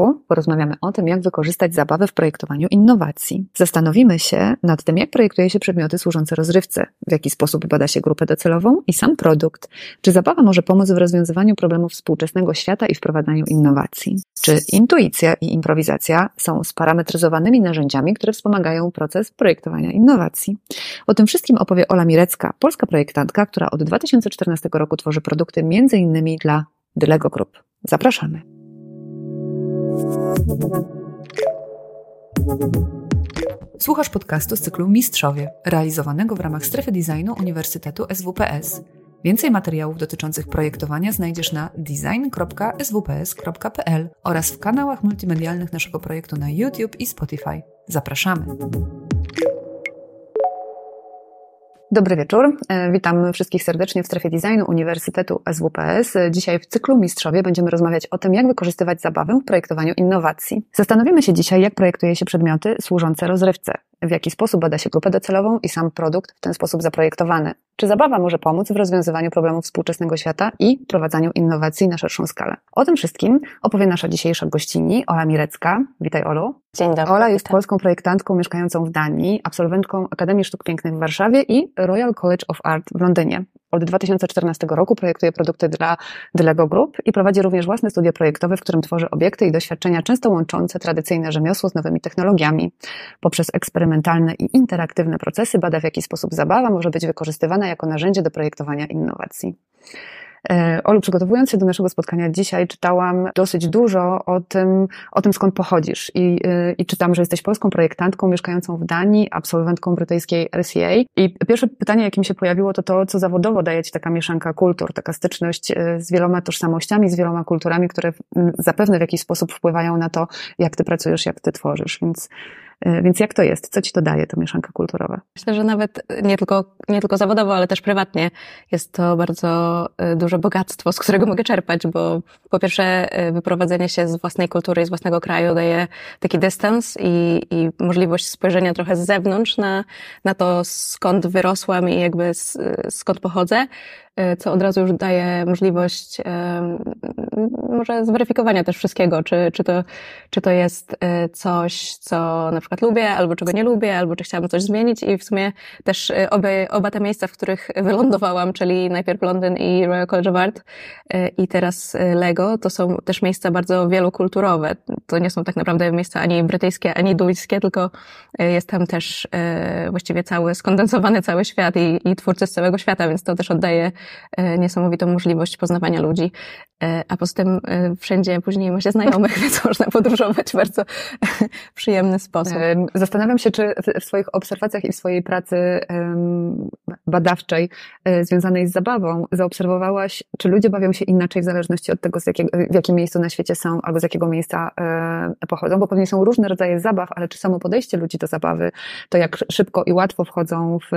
odcinku porozmawiamy o tym, jak wykorzystać zabawę w projektowaniu innowacji. Zastanowimy się nad tym, jak projektuje się przedmioty służące rozrywce, w jaki sposób bada się grupę docelową i sam produkt. Czy zabawa może pomóc w rozwiązywaniu problemów współczesnego świata i wprowadzaniu innowacji? Czy intuicja i improwizacja są sparametryzowanymi narzędziami, które wspomagają proces projektowania innowacji? O tym wszystkim opowie Ola Mirecka, polska projektantka, która od 2014 roku tworzy produkty m.in. dla Dylego Group. Zapraszamy. Słuchasz podcastu z cyklu Mistrzowie, realizowanego w ramach strefy designu Uniwersytetu SWPS. Więcej materiałów dotyczących projektowania znajdziesz na design.swps.pl oraz w kanałach multimedialnych naszego projektu na YouTube i Spotify. Zapraszamy! Dobry wieczór. E, witam wszystkich serdecznie w strefie designu Uniwersytetu SWPS. Dzisiaj w cyklu Mistrzowie będziemy rozmawiać o tym, jak wykorzystywać zabawę w projektowaniu innowacji. Zastanowimy się dzisiaj, jak projektuje się przedmioty służące rozrywce, w jaki sposób bada się grupę docelową i sam produkt w ten sposób zaprojektowany. Czy zabawa może pomóc w rozwiązywaniu problemów współczesnego świata i prowadzeniu innowacji na szerszą skalę? O tym wszystkim opowie nasza dzisiejsza gościni, Ola Mirecka. Witaj, Olu. Dzień dobry. Ola jest polską projektantką mieszkającą w Danii, absolwentką Akademii Sztuk Pięknych w Warszawie i Royal College of Art w Londynie. Od 2014 roku projektuje produkty dla Dylego Group i prowadzi również własne studio projektowe, w którym tworzy obiekty i doświadczenia często łączące tradycyjne rzemiosło z nowymi technologiami. Poprzez eksperymentalne i interaktywne procesy bada w jaki sposób zabawa może być wykorzystywana jako narzędzie do projektowania innowacji. E, Olu, przygotowując się do naszego spotkania dzisiaj, czytałam dosyć dużo o tym, o tym skąd pochodzisz. I, e, I czytam, że jesteś polską projektantką mieszkającą w Danii, absolwentką brytyjskiej RCA. I pierwsze pytanie, jakie mi się pojawiło, to to, co zawodowo daje ci taka mieszanka kultur, taka styczność e, z wieloma tożsamościami, z wieloma kulturami, które zapewne w jakiś sposób wpływają na to, jak ty pracujesz, jak ty tworzysz. Więc więc jak to jest? Co ci to daje, to mieszanka kulturowa? Myślę, że nawet nie tylko, nie tylko zawodowo, ale też prywatnie jest to bardzo e, duże bogactwo, z którego mogę czerpać, bo po pierwsze e, wyprowadzenie się z własnej kultury i z własnego kraju daje taki dystans i, i możliwość spojrzenia trochę z zewnątrz na, na to, skąd wyrosłam i jakby skąd pochodzę. E, co od razu już daje możliwość może zweryfikowania też wszystkiego, czy, czy, to, czy to jest e, coś, co na przykład lubię, albo czego nie lubię, albo czy chciałabym coś zmienić i w sumie też e, obie, oba te miejsca, w których wylądowałam, czyli najpierw Londyn i Royal College of Art i teraz Lego, to są też miejsca bardzo wielokulturowe. To nie są tak naprawdę miejsca ani brytyjskie, ani duńskie, tylko jest tam też właściwie cały, skondensowany cały świat i, i twórcy z całego świata, więc to też oddaje E, niesamowitą możliwość poznawania ludzi. E, a poza tym e, wszędzie później ma się znajomych, więc można podróżować w bardzo przyjemny sposób. Zastanawiam się, czy w swoich obserwacjach i w swojej pracy badawczej związanej z zabawą zaobserwowałaś, czy ludzie bawią się inaczej w zależności od tego, z jakiego, w jakim miejscu na świecie są albo z jakiego miejsca pochodzą, bo pewnie są różne rodzaje zabaw, ale czy samo podejście ludzi do zabawy, to jak szybko i łatwo wchodzą w,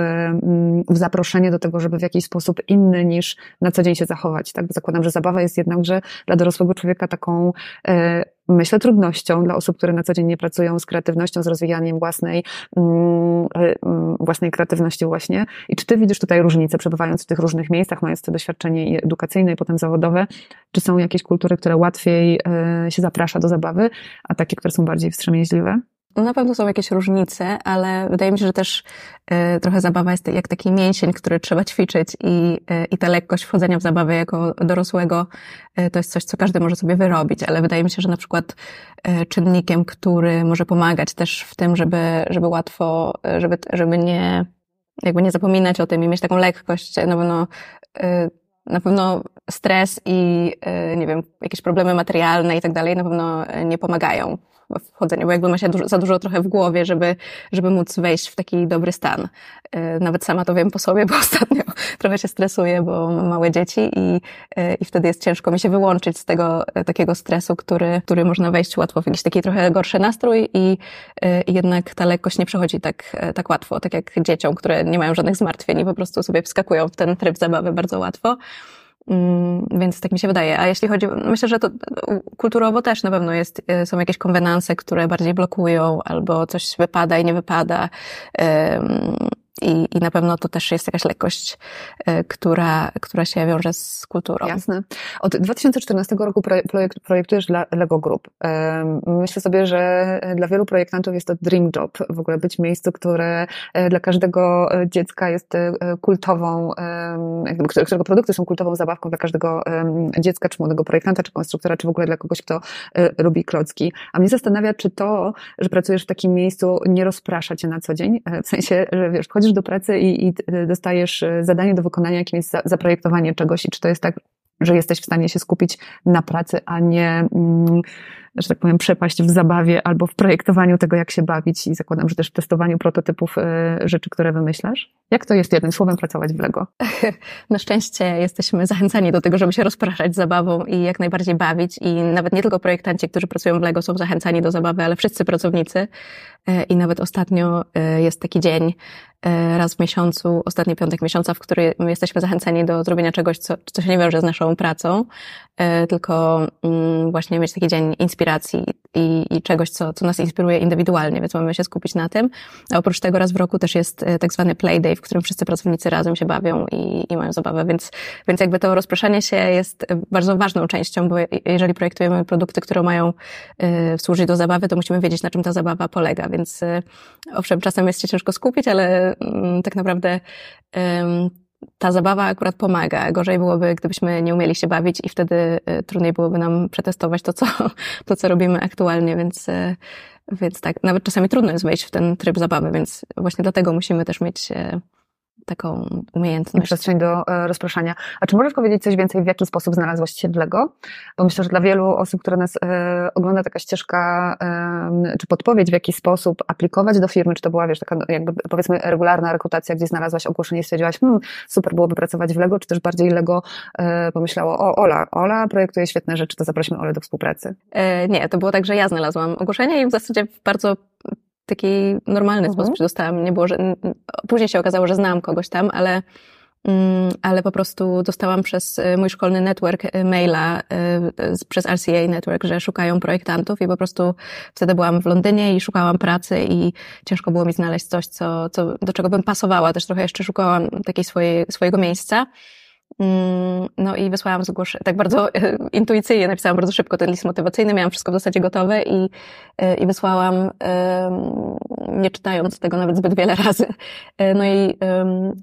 w zaproszenie do tego, żeby w jakiś sposób inny niż na co dzień się zachować, tak? Bo zakładam, że zabawa jest jednakże dla dorosłego człowieka taką, e, myślę, trudnością dla osób, które na co dzień nie pracują z kreatywnością, z rozwijaniem własnej, mm, e, mm, własnej kreatywności właśnie. I czy ty widzisz tutaj różnicę, przebywając w tych różnych miejscach, mając to doświadczenie edukacyjne i potem zawodowe? Czy są jakieś kultury, które łatwiej e, się zaprasza do zabawy, a takie, które są bardziej wstrzemięźliwe? No na pewno są jakieś różnice, ale wydaje mi się, że też y, trochę zabawa jest jak taki mięsień, który trzeba ćwiczyć i, y, i ta lekkość wchodzenia w zabawę jako dorosłego y, to jest coś, co każdy może sobie wyrobić, ale wydaje mi się, że na przykład czynnikiem, który może pomagać też w tym, żeby, żeby łatwo, żeby, żeby nie, jakby nie zapominać o tym i mieć taką lekkość, no bo no, na pewno stres i, nie wiem, jakieś problemy materialne i tak dalej na pewno nie pomagają wchodzeniu, bo jakby ma się dużo, za dużo trochę w głowie, żeby, żeby móc wejść w taki dobry stan. E, nawet sama to wiem po sobie, bo ostatnio trochę się stresuję, bo mam małe dzieci i, e, i wtedy jest ciężko mi się wyłączyć z tego e, takiego stresu, który, który można wejść łatwo w jakiś taki trochę gorszy nastrój i, i jednak ta lekkość nie przechodzi tak, tak łatwo, tak jak dzieciom, które nie mają żadnych zmartwień i po prostu sobie wskakują w ten tryb zabawy bardzo łatwo. Mm, więc tak mi się wydaje. A jeśli chodzi, myślę, że to kulturowo też na pewno jest, e, są jakieś konwenanse, które bardziej blokują, albo coś wypada i nie wypada. I, I na pewno to też jest jakaś lekkość, która, która się wiąże z kulturą. Jasne. Od 2014 roku projekt, projektujesz dla Lego Group. Myślę sobie, że dla wielu projektantów jest to dream job, w ogóle być miejscu, które dla każdego dziecka jest kultową, którego produkty są kultową zabawką dla każdego dziecka, czy młodego projektanta, czy konstruktora, czy w ogóle dla kogoś, kto lubi klocki. A mnie zastanawia, czy to, że pracujesz w takim miejscu, nie rozprasza cię na co dzień? W sensie, że wiesz, wchodzisz do pracy i, i dostajesz zadanie do wykonania, jakim jest zaprojektowanie czegoś i czy to jest tak, że jesteś w stanie się skupić na pracy, a nie, mm, że tak powiem, przepaść w zabawie albo w projektowaniu tego, jak się bawić i zakładam, że też w testowaniu prototypów e, rzeczy, które wymyślasz. Jak to jest jednym słowem pracować w Lego? Na szczęście jesteśmy zachęcani do tego, żeby się rozpraszać zabawą i jak najbardziej bawić i nawet nie tylko projektanci, którzy pracują w Lego są zachęcani do zabawy, ale wszyscy pracownicy e, i nawet ostatnio e, jest taki dzień, raz w miesiącu, ostatni piątek miesiąca, w którym jesteśmy zachęceni do zrobienia czegoś, co, co się nie wiąże z naszą pracą, tylko mm, właśnie mieć taki dzień inspiracji i, i czegoś, co, co nas inspiruje indywidualnie, więc mamy się skupić na tym. A oprócz tego raz w roku też jest e, tak zwany play day, w którym wszyscy pracownicy razem się bawią i, i mają zabawę, więc, więc jakby to rozproszenie się jest bardzo ważną częścią, bo jeżeli projektujemy produkty, które mają y, służyć do zabawy, to musimy wiedzieć, na czym ta zabawa polega, więc y, owszem, czasem jest się ciężko skupić, ale tak naprawdę ta zabawa akurat pomaga. Gorzej byłoby, gdybyśmy nie umieli się bawić i wtedy y, trudniej byłoby nam przetestować to, co, to, co robimy aktualnie, więc, y, więc tak, nawet czasami trudno jest wejść w ten tryb zabawy, więc właśnie dlatego musimy też mieć y, taką umiejętność. Przestrzeń do e, rozpraszania. A czy możesz powiedzieć coś więcej, w jaki sposób znalazłaś się w Lego? Bo myślę, że dla wielu osób, które nas e, ogląda, taka ścieżka, czy podpowiedź, w jaki sposób aplikować do firmy, czy to była, wiesz, taka jakby powiedzmy regularna rekrutacja, gdzie znalazłaś ogłoszenie i stwierdziłaś, hmm, super byłoby pracować w Lego, czy też bardziej Lego e, pomyślało, o Ola, Ola projektuje świetne rzeczy, to zaprosimy Olę do współpracy. Nie, to było tak, że ja znalazłam ogłoszenie i w zasadzie bardzo taki normalny mhm. sposób dostałam. Nie było, że później się okazało, że znam kogoś tam, ale mm, ale po prostu dostałam przez y, mój szkolny network y, maila y, przez RCA Network, że szukają projektantów i po prostu wtedy byłam w Londynie i szukałam pracy i ciężko było mi znaleźć coś, co, co, do czego bym pasowała. Też trochę jeszcze szukałam takiej swojej, swojego miejsca. Mm, no i wysłałam zgłoszenie, tak bardzo e, intuicyjnie napisałam bardzo szybko ten list motywacyjny, miałam wszystko w zasadzie gotowe i, e, i wysłałam, nie czytając tego nawet zbyt wiele razy. E, no i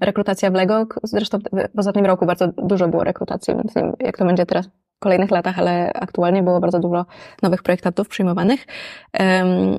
rekrutacja w Lego, zresztą w ostatnim roku bardzo dużo było rekrutacji, więc nie wiem, jak to będzie teraz kolejnych latach, ale aktualnie było bardzo dużo nowych projektantów przyjmowanych.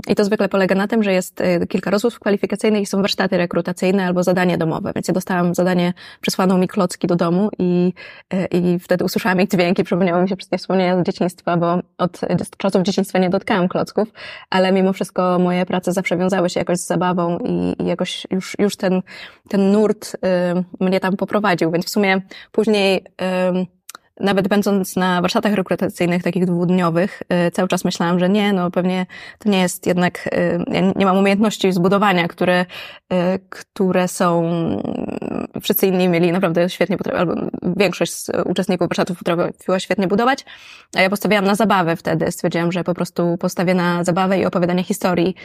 I to zwykle polega na tym, że jest e, kilka rozmów kwalifikacyjnych i są warsztaty rekrutacyjne albo zadanie domowe. Więc ja dostałam zadanie, przesłaną mi klocki do domu i, e, i wtedy usłyszałam ich dźwięki, przypomniały mi się wszystkie wspomnienia z dzieciństwa, bo od czasów dzieciństwa nie dotkałam klocków, ale mimo wszystko moje prace zawsze wiązały się jakoś z zabawą i, i jakoś już, już ten, ten nurt y, mnie tam poprowadził. Więc w sumie później y, nawet będąc na warsztatach rekrutacyjnych, takich dwudniowych, y, cały czas myślałam, że nie, no pewnie to nie jest jednak, y, nie mam umiejętności zbudowania, które, y, które są, wszyscy inni mieli naprawdę świetnie, albo większość z uczestników warsztatów potrafiła świetnie budować, a ja postawiłam na zabawę wtedy. Stwierdziłam, że po prostu postawię na zabawę i opowiadanie historii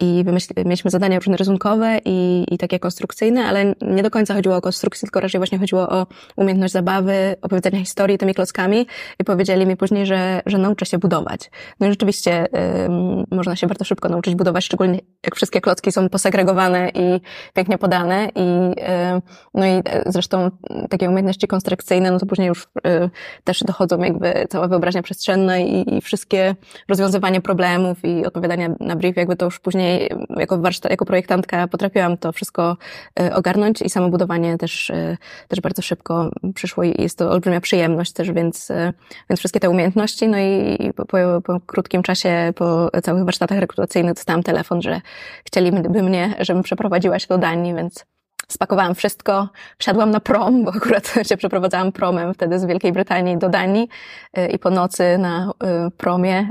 i mieliśmy zadania różne rysunkowe i, i takie konstrukcyjne, ale nie do końca chodziło o konstrukcję, tylko raczej właśnie chodziło o umiejętność zabawy, opowiadania historii tymi klockami i powiedzieli mi później, że, że nauczę się budować. No i rzeczywiście y, można się bardzo szybko nauczyć budować, szczególnie jak wszystkie klocki są posegregowane i pięknie podane i y, no i e, zresztą takie umiejętności konstrukcyjne, no to później już y, też dochodzą jakby cała wyobraźnia przestrzenna i, i wszystkie rozwiązywanie problemów i odpowiadanie na brief, jakby to już później jako warsztat, jako projektantka potrafiłam to wszystko y, ogarnąć i samo budowanie też, y, też bardzo szybko przyszło i jest to olbrzymia przyjemność przyjemność też, więc, e, więc wszystkie te umiejętności, no i po, po krótkim czasie, po całych warsztatach rekrutacyjnych dostałam telefon, że chcieliby mnie, żebym przeprowadziła się do Danii, więc spakowałam wszystko, wsiadłam na prom, bo akurat się przeprowadzałam promem wtedy z Wielkiej Brytanii do Danii e, i po nocy na e, promie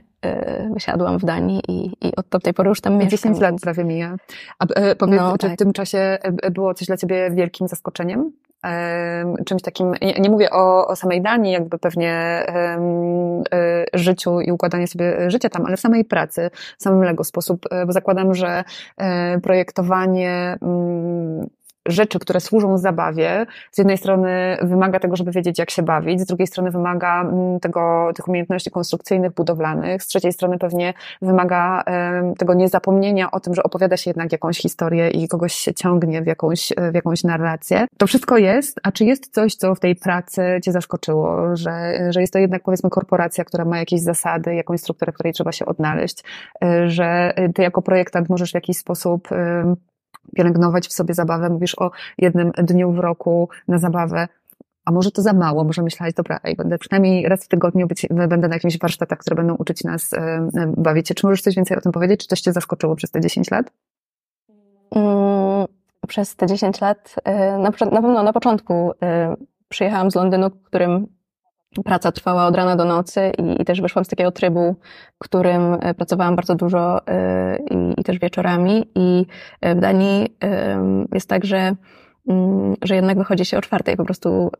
wysiadłam w Danii i, i od tej pory już tam mieszkam. 10 lat prawie mija. A powiedz, no, czy tak. w tym czasie było coś dla Ciebie wielkim zaskoczeniem? Czymś takim, nie mówię o, o samej Danii, jakby pewnie życiu i układanie sobie życia tam, ale w samej pracy, w samym Lego sposób, bo zakładam, że projektowanie mm, rzeczy, które służą zabawie, z jednej strony wymaga tego, żeby wiedzieć, jak się bawić, z drugiej strony wymaga mm, tego, tych umiejętności konstrukcyjnych, budowlanych, z trzeciej strony pewnie wymaga tego niezapomnienia o tym, że opowiada się jednak jakąś historię i kogoś się ciągnie w jakąś, w jakąś narrację. To wszystko jest, a czy jest coś, co w tej pracy Cię zaskoczyło, że, że jest to jednak powiedzmy korporacja, która ma jakieś zasady, jakąś strukturę, której trzeba się odnaleźć, e, że Ty jako projektant możesz w jakiś sposób pielęgnować w sobie zabawę. Mówisz o jednym dniu w roku na zabawę. A może to za mało, może myślałeś, dobra, ej, będę przynajmniej raz w tygodniu być, będę na jakimś warsztatach, które będą uczyć nas e, e, bawić się. Czy możesz coś więcej o tym powiedzieć? Czy coś Cię zaskoczyło przez te 10 lat? Mm, przez te 10 lat, e, na, na pewno na początku przyjechałam z Londynu, w którym praca trwała od rana do nocy i, i też wyszłam z takiego trybu, którym e, pracowałam bardzo dużo e, i, też wieczorami. I e, w Danii jest tak, że że jednak wychodzi się o czwartej, po prostu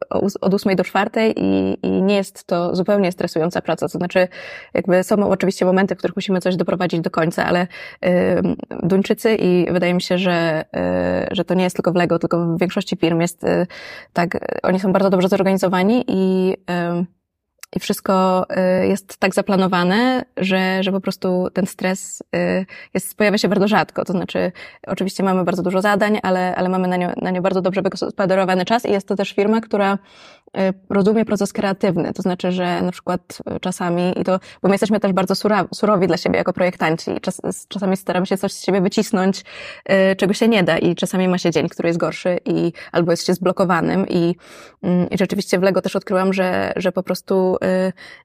od ósmej do czwartej i, i nie jest to zupełnie stresująca praca. To znaczy, jakby są oczywiście momenty, w których musimy coś doprowadzić do końca, ale y, Duńczycy i wydaje mi się, że, y, że to nie jest tylko w Lego, tylko w większości firm jest y, tak, oni są bardzo dobrze zorganizowani i y, i wszystko y, jest tak zaplanowane, że, że po prostu ten stres y, jest, pojawia się bardzo rzadko. To znaczy, oczywiście mamy bardzo dużo zadań, ale, ale mamy na nie, na nie bardzo dobrze wygospodarowany czas i jest to też firma, która rozumie proces kreatywny. To znaczy, że na przykład czasami, i to, bo my jesteśmy też bardzo surowi dla siebie jako projektanci, czas, czasami staramy się coś z siebie wycisnąć, y, czego się nie da, i czasami ma się dzień, który jest gorszy, i albo jest się zblokowanym, i, mm, i rzeczywiście w Lego też odkryłam, że, że po prostu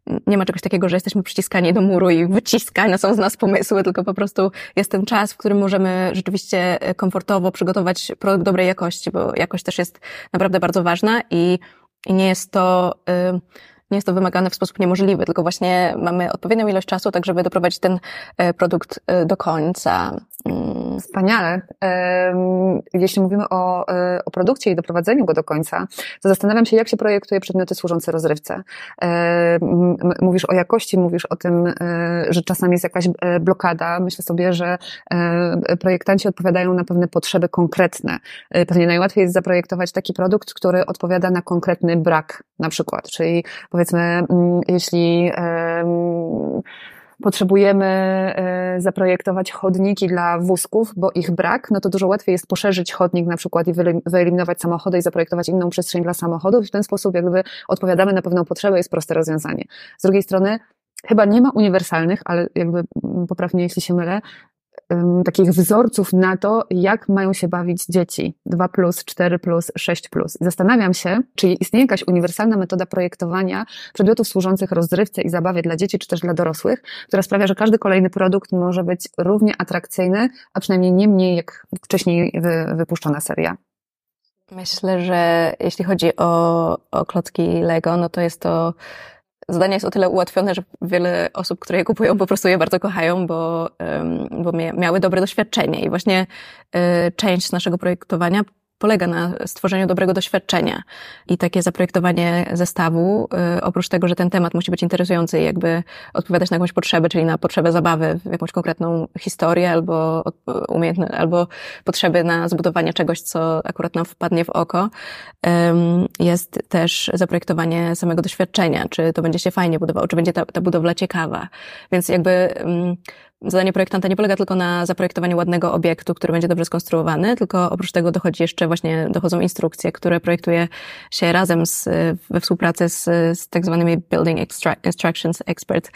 y, nie ma czegoś takiego, że jesteśmy przyciskani do muru i wyciskane są z nas pomysły, tylko po prostu jest ten czas, w którym możemy rzeczywiście komfortowo przygotować produkt dobrej jakości, bo jakość też jest naprawdę bardzo ważna i i nie jest to, y, nie jest to wymagane w sposób niemożliwy, tylko właśnie mamy odpowiednią ilość czasu, tak żeby doprowadzić ten e, produkt e, do końca. Mm. Wspaniale. Jeśli mówimy o, e, o produkcie i doprowadzeniu go do końca, to zastanawiam się, jak się projektuje przedmioty służące rozrywce. Mówisz o jakości, mówisz o tym, że czasami jest jakaś blokada. Myślę sobie, że projektanci odpowiadają na pewne potrzeby konkretne. Pewnie najłatwiej jest zaprojektować taki produkt, który odpowiada na konkretny brak, na przykład. Czyli powiedzmy, mm, jeśli potrzebujemy e, zaprojektować chodniki dla wózków, bo ich brak, no to dużo łatwiej jest poszerzyć chodnik na przykład i wyeliminować samochody i zaprojektować inną przestrzeń dla samochodów w ten sposób jakby odpowiadamy na pewną potrzebę, jest proste rozwiązanie. Z drugiej strony, chyba nie ma uniwersalnych, ale jakby mm, poprawnie, jeśli się mylę, takich wzorców na to, jak mają się bawić dzieci 2, 4, 6. Zastanawiam się, czy istnieje jakaś uniwersalna metoda projektowania przedmiotów służących rozrywce i zabawie dla dzieci, czy też dla dorosłych, która sprawia, że każdy kolejny produkt może być równie atrakcyjny, a przynajmniej nie mniej jak wcześniej wy, wypuszczona seria. Myślę, że jeśli chodzi o, o klocki Lego, no to jest to zadanie jest o tyle ułatwione, że wiele osób, które je kupują, po prostu je bardzo kochają, bo, bo miały dobre doświadczenie. I właśnie e, część naszego projektowania polega na stworzeniu dobrego doświadczenia. I takie zaprojektowanie zestawu, y, oprócz tego, że ten temat musi być interesujący i jakby odpowiadać na jakąś potrzebę, czyli na potrzebę zabawy w jakąś konkretną historię albo umiejętne, albo potrzeby na zbudowanie czegoś, co akurat nam wpadnie w oko, jest też zaprojektowanie samego doświadczenia, czy to będzie się fajnie budowało, czy będzie ta, ta budowla ciekawa. Więc jakby zadanie projektanta nie polega tylko na zaprojektowaniu ładnego obiektu, który będzie dobrze skonstruowany, tylko oprócz tego dochodzi jeszcze właśnie, dochodzą instrukcje, które projektuje się razem z, we współpracy z, z tak zwanymi Building Instructions Expert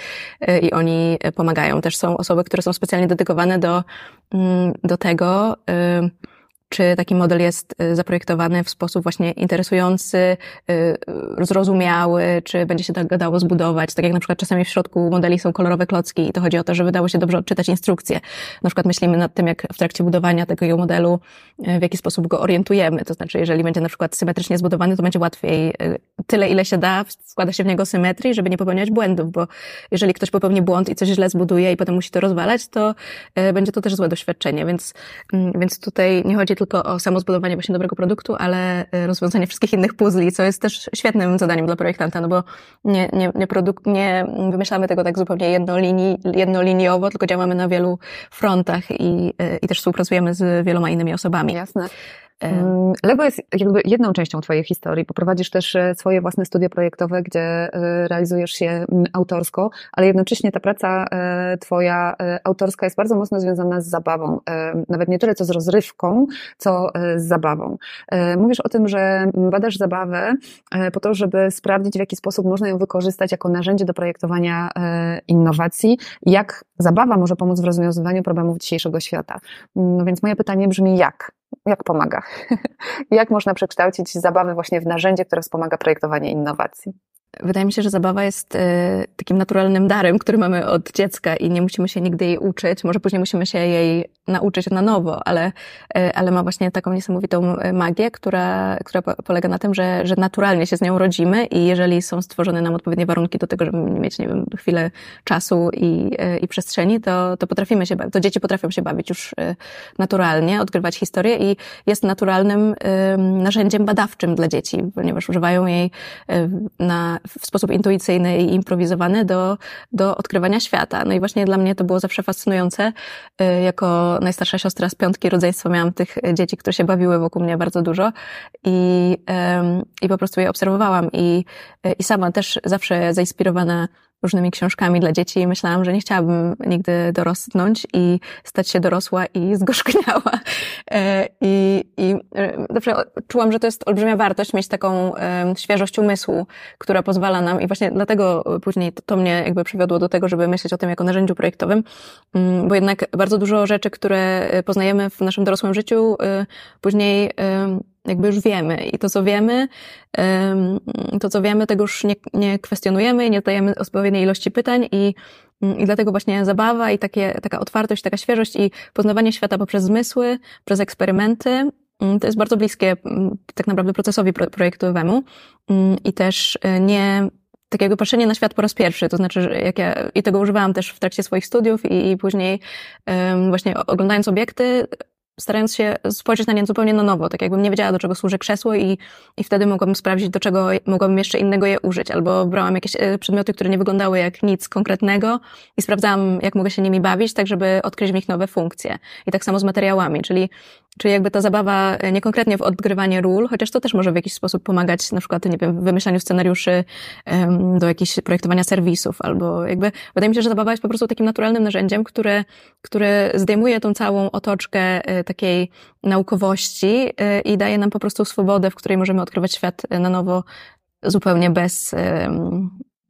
y, i oni pomagają. Też są osoby, które są specjalnie dedykowane do, mm, do tego, y, czy taki model jest y, zaprojektowany w sposób właśnie interesujący, y, zrozumiały, czy będzie się tak dało zbudować. Tak jak na przykład czasami w środku modeli są kolorowe klocki i to chodzi o to, żeby dało się dobrze odczytać instrukcje. Na przykład myślimy nad tym, jak w trakcie budowania takiego modelu, y, w jaki sposób go orientujemy. To znaczy, jeżeli będzie na przykład symetrycznie zbudowany, to będzie łatwiej tyle, ile się da, wkłada się w niego symetrii, żeby nie popełniać błędów, bo jeżeli ktoś popełni błąd i coś źle zbuduje i potem musi to rozwalać, to będzie to też złe doświadczenie, więc, mm, więc tutaj nie chodzi tylko tylko o samo zbudowanie właśnie dobrego produktu, ale rozwiązanie wszystkich innych puzli, co jest też świetnym zadaniem dla projektanta, no bo nie, nie, nie, produk- nie wymyślamy tego tak zupełnie jednolinii, jednoliniowo, tylko działamy na wielu frontach i, i też współpracujemy z wieloma innymi osobami. Jasne. Mm, Lego jest jakby jedną częścią Twojej historii. Poprowadzisz też e, swoje własne studia projektowe, gdzie e, realizujesz się mm, autorsko, ale jednocześnie ta praca e, Twoja autorska jest bardzo mocno związana z zabawą. Nawet nie tyle co z rozrywką, co z zabawą. Mówisz o tym, że badasz zabawę po to, żeby sprawdzić, w jaki sposób można ją wykorzystać jako narzędzie do projektowania innowacji, jak zabawa może pomóc w rozwiązywaniu problemów dzisiejszego świata. No więc moje pytanie brzmi, jak? Jak pomaga? jak można przekształcić zabawę właśnie w narzędzie, które wspomaga projektowanie innowacji? Wydaje mi się, że zabawa jest e, takim naturalnym darem, który mamy od dziecka i nie musimy się nigdy jej uczyć. Może później musimy się jej nauczyć na nowo, ale, e, ale ma właśnie taką niesamowitą e, magię, która, która polega na tym, że, że naturalnie się z nią rodzimy i jeżeli są stworzone nam odpowiednie warunki do tego, żeby mieć, nie wiem, chwilę czasu i, i przestrzeni, to, to potrafimy się bawić, to dzieci potrafią się bawić już naturalnie, odgrywać historię i jest naturalnym narzędziem badawczym dla dzieci, ponieważ używają jej na w sposób intuicyjny i improwizowany do, do odkrywania świata. No i właśnie dla mnie to było zawsze fascynujące. Y, najstarsza siostra z piątki rodzeństwa miałam tych dzieci, które się bawiły wokół mnie bardzo dużo i, i po prostu je obserwowałam i, i sama też zawsze zainspirowana różnymi książkami dla dzieci i myślałam, że nie chciałabym nigdy dorosnąć i stać się dorosła i zgorzkniała. E, I, i zawsze czułam, że to jest olbrzymia wartość mieć taką świeżość umysłu, która pozwala nam i właśnie dlatego później to, to mnie jakby przywiodło do tego, żeby myśleć o tym jako narzędziu projektowym, mm, bo jednak bardzo dużo rzeczy, które poznajemy w naszym dorosłym życiu, później jakby już wiemy. I to, co wiemy, to, co wiemy, tego już nie, nie kwestionujemy nie dajemy odpowiedniej ilości pytań i, mm, i dlatego właśnie zabawa i takie, taka otwartość, taka świeżość i poznawanie świata poprzez zmysły, przez eksperymenty, mm, to jest bardzo bliskie mm, tak naprawdę procesowi projektowemu. I też e, nie takiego patrzenie na świat po raz pierwszy, to znaczy, że jak ja, i tego używałam też w trakcie swoich studiów i, i później um, właśnie oglądając obiekty, starając się spojrzeć na nie zupełnie na nowo, tak jakbym nie wiedziała, do czego służy krzesło i, i wtedy mogłabym sprawdzić, do czego mogłabym jeszcze innego je użyć, albo brałam jakieś e, przedmioty, które nie wyglądały jak nic konkretnego i sprawdzałam, jak mogę się nimi bawić, tak żeby odkryć w nich nowe funkcje. I tak samo z materiałami, czyli Czyli jakby ta zabawa e, nie konkretnie w odgrywanie ról, chociaż to też może w jakiś sposób pomagać na przykład, nie wiem, w wymyślaniu scenariuszy um, do jakichś projektowania serwisów, albo jakby, wydaje mi się, że zabawa jest po prostu takim naturalnym narzędziem, które, które zdejmuje tą całą otoczkę e, takiej naukowości e, i daje nam po prostu swobodę, w której możemy odkrywać świat na nowo zupełnie bez,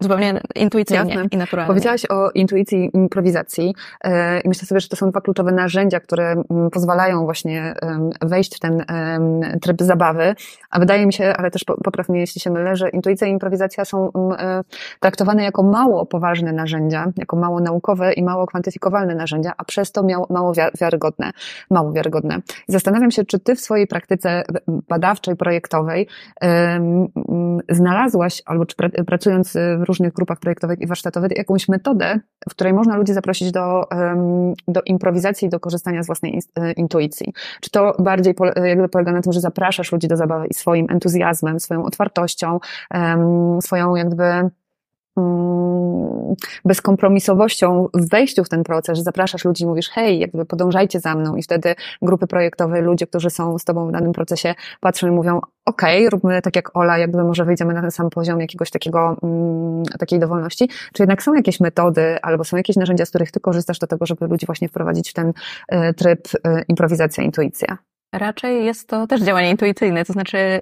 zupełnie intuicyjnie Jasne. i naturalnie. Powiedziałaś o intuicji i improwizacji e, i myślę sobie, że to są dwa kluczowe narzędzia, które pozwalają właśnie wejść w ten tryb zabawy, a wydaje mi się, ale też popraw mnie, jeśli się mylę, że intuicja i improwizacja są e, traktowane jako mało poważne narzędzia, jako mało naukowe i mało kwantyfikowalne narzędzia, a przez to mało wiarygodne, mało wiarygodne. Zastanawiam się, czy ty w swojej praktyce badawczej, projektowej znalazłaś, albo czy pracując w różnych grupach projektowych i warsztatowych jakąś metodę, w której można ludzi zaprosić do, do improwizacji, do korzystania z własnej e, intuicji. Czy to bardziej jakby polega na tym, że zapraszasz ludzi do zabawy i swoim entuzjazmem, swoją otwartością, swoją jakby bezkompromisowością w wejściu w ten proces, że zapraszasz ludzi, mówisz, hej, jakby podążajcie za mną i wtedy grupy projektowe, ludzie, którzy są z tobą w danym procesie patrzą i mówią, okej, okay, róbmy tak jak Ola, jakby może wyjdziemy na ten sam poziom jakiegoś takiego, mm, takiej dowolności, czy jednak są jakieś metody albo są jakieś narzędzia, z których ty korzystasz do tego, żeby ludzi właśnie wprowadzić w ten y, tryb y, improwizacja, intuicja? Raczej jest to też działanie intuicyjne, to znaczy y,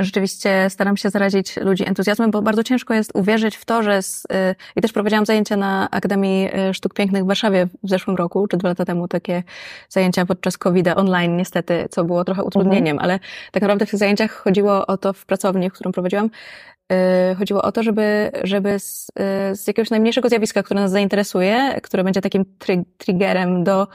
rzeczywiście staram się zarazić ludzi entuzjazmem, bo bardzo ciężko jest uwierzyć w to, że z, y, i też prowadziłam zajęcia na Akademii y, Sztuk Pięknych w Warszawie w zeszłym roku, czy dwa lata temu, takie zajęcia podczas covid online niestety, co było trochę utrudnieniem, mhm. ale tak naprawdę w tych zajęciach chodziło o to w pracowni, w którą prowadziłam, chodziło o to, żeby, żeby z, y, z jakiegoś najmniejszego zjawiska, które nas zainteresuje, które będzie takim triggerem do,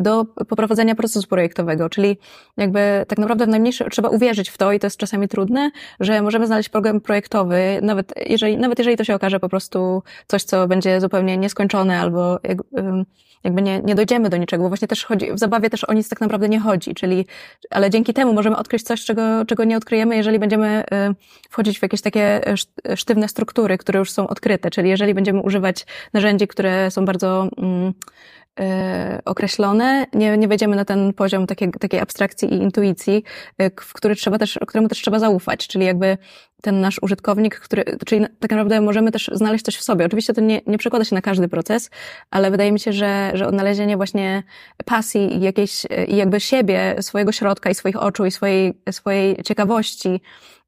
do poprowadzenia procesu projektowego, czyli jakby tak naprawdę w najmniejsze, trzeba uwierzyć w to i to jest czasami trudne, trudne, że możemy znaleźć program projektowy, nawet jeżeli, nawet jeżeli to się okaże po prostu coś, co będzie zupełnie nieskończone albo jakby nie, nie dojdziemy do niczego, bo właśnie też chodzi, w zabawie też o nic tak naprawdę nie chodzi, czyli, ale dzięki temu możemy odkryć coś, czego, czego nie odkryjemy, jeżeli będziemy y, wchodzić w jakieś takie sztywne struktury, które już są odkryte, czyli jeżeli będziemy używać narzędzi, które są bardzo mm, y, określone, nie, nie wejdziemy na ten poziom takiej, takiej abstrakcji i intuicji, y, w który trzeba też, któremu też trzeba zaufać, czyli jakby ten nasz użytkownik, który, czyli tak naprawdę możemy też znaleźć coś w sobie. Oczywiście to nie, nie przekłada się na każdy proces, ale wydaje mi się, że, że odnalezienie właśnie pasji i jakiejś, i jakby siebie, swojego środka i swoich oczu i swojej, swojej ciekawości,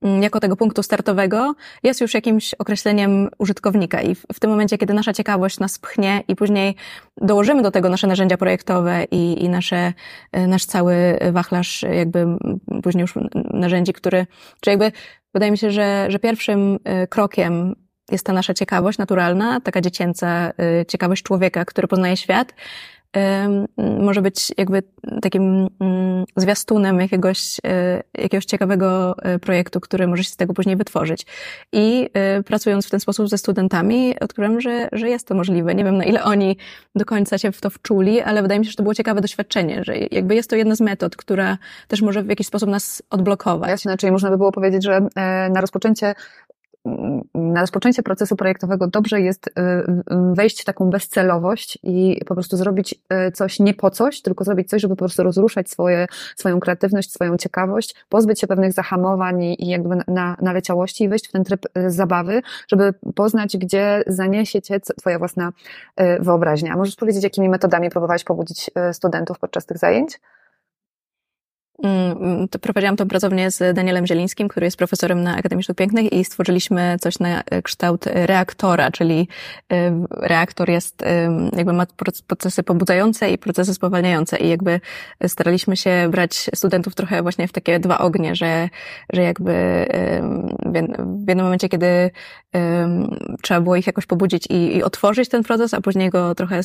mm, jako tego punktu startowego, jest już jakimś określeniem użytkownika. I w, w, tym momencie, kiedy nasza ciekawość nas pchnie i później dołożymy do tego nasze narzędzia projektowe i, i nasze, nasz cały wachlarz jakby później już narzędzi, który, czy jakby Wydaje mi się, że, że pierwszym y, krokiem jest ta nasza ciekawość naturalna, taka dziecięca y, ciekawość człowieka, który poznaje świat. Może być jakby takim mm, zwiastunem jakiegoś, y, jakiegoś ciekawego projektu, który może się z tego później wytworzyć. I pracując w ten sposób ze studentami, odkryłem, że, że jest to możliwe. Nie wiem, na ile oni do końca się w to wczuli, ale wydaje mi się, że to było ciekawe doświadczenie, że jakby jest to jedna z metod, która też może w jakiś sposób nas odblokować. Jasne, czyli można by było powiedzieć, że e, na rozpoczęcie na rozpoczęcie procesu projektowego dobrze jest y, wejść w taką bezcelowość i po prostu zrobić y, coś nie po coś, tylko zrobić coś, żeby po prostu rozruszać swoje, swoją kreatywność, swoją ciekawość, pozbyć się pewnych zahamowań i jakby na, naleciałości i wejść w ten tryb y, zabawy, żeby poznać, gdzie zaniesie cię twoja własna wyobraźnia. Możesz powiedzieć, jakimi metodami próbowałeś pobudzić studentów podczas tych zajęć? Mm, to prowadziłam tą pracownię z Danielem Zielińskim, który jest profesorem na Akademii Sztuk Pięknych i stworzyliśmy coś na kształt reaktora, czyli reaktor jest, jakby ma procesy pobudzające i procesy spowalniające i jakby staraliśmy się brać studentów trochę właśnie w takie dwa ognie, że, że jakby w jednym momencie, kiedy trzeba było ich jakoś pobudzić i, i otworzyć ten proces, a później go trochę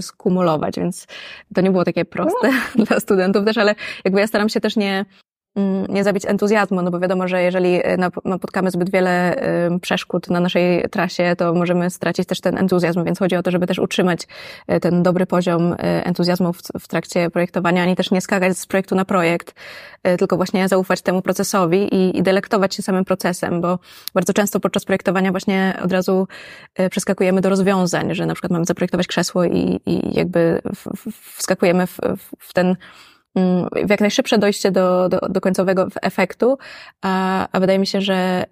skumulować, więc to nie było takie proste no. dla studentów też, ale jakby ja staram się też nie, mm, nie zabić entuzjazmu, no bo wiadomo, że jeżeli e, napotkamy zbyt wiele przeszkód na naszej trasie, to możemy stracić też ten entuzjazm, więc chodzi o to, żeby też utrzymać e, ten dobry poziom entuzjazmu w, w trakcie projektowania, ani też nie skakać z projektu na projekt, tylko właśnie zaufać temu procesowi i, i delektować się samym procesem, bo bardzo często podczas projektowania właśnie od razu przeskakujemy do rozwiązań, że na przykład mamy zaprojektować krzesło i, i jakby wskakujemy w, w ten w jak najszybsze dojście do, do, do końcowego efektu, a, a wydaje mi się, że,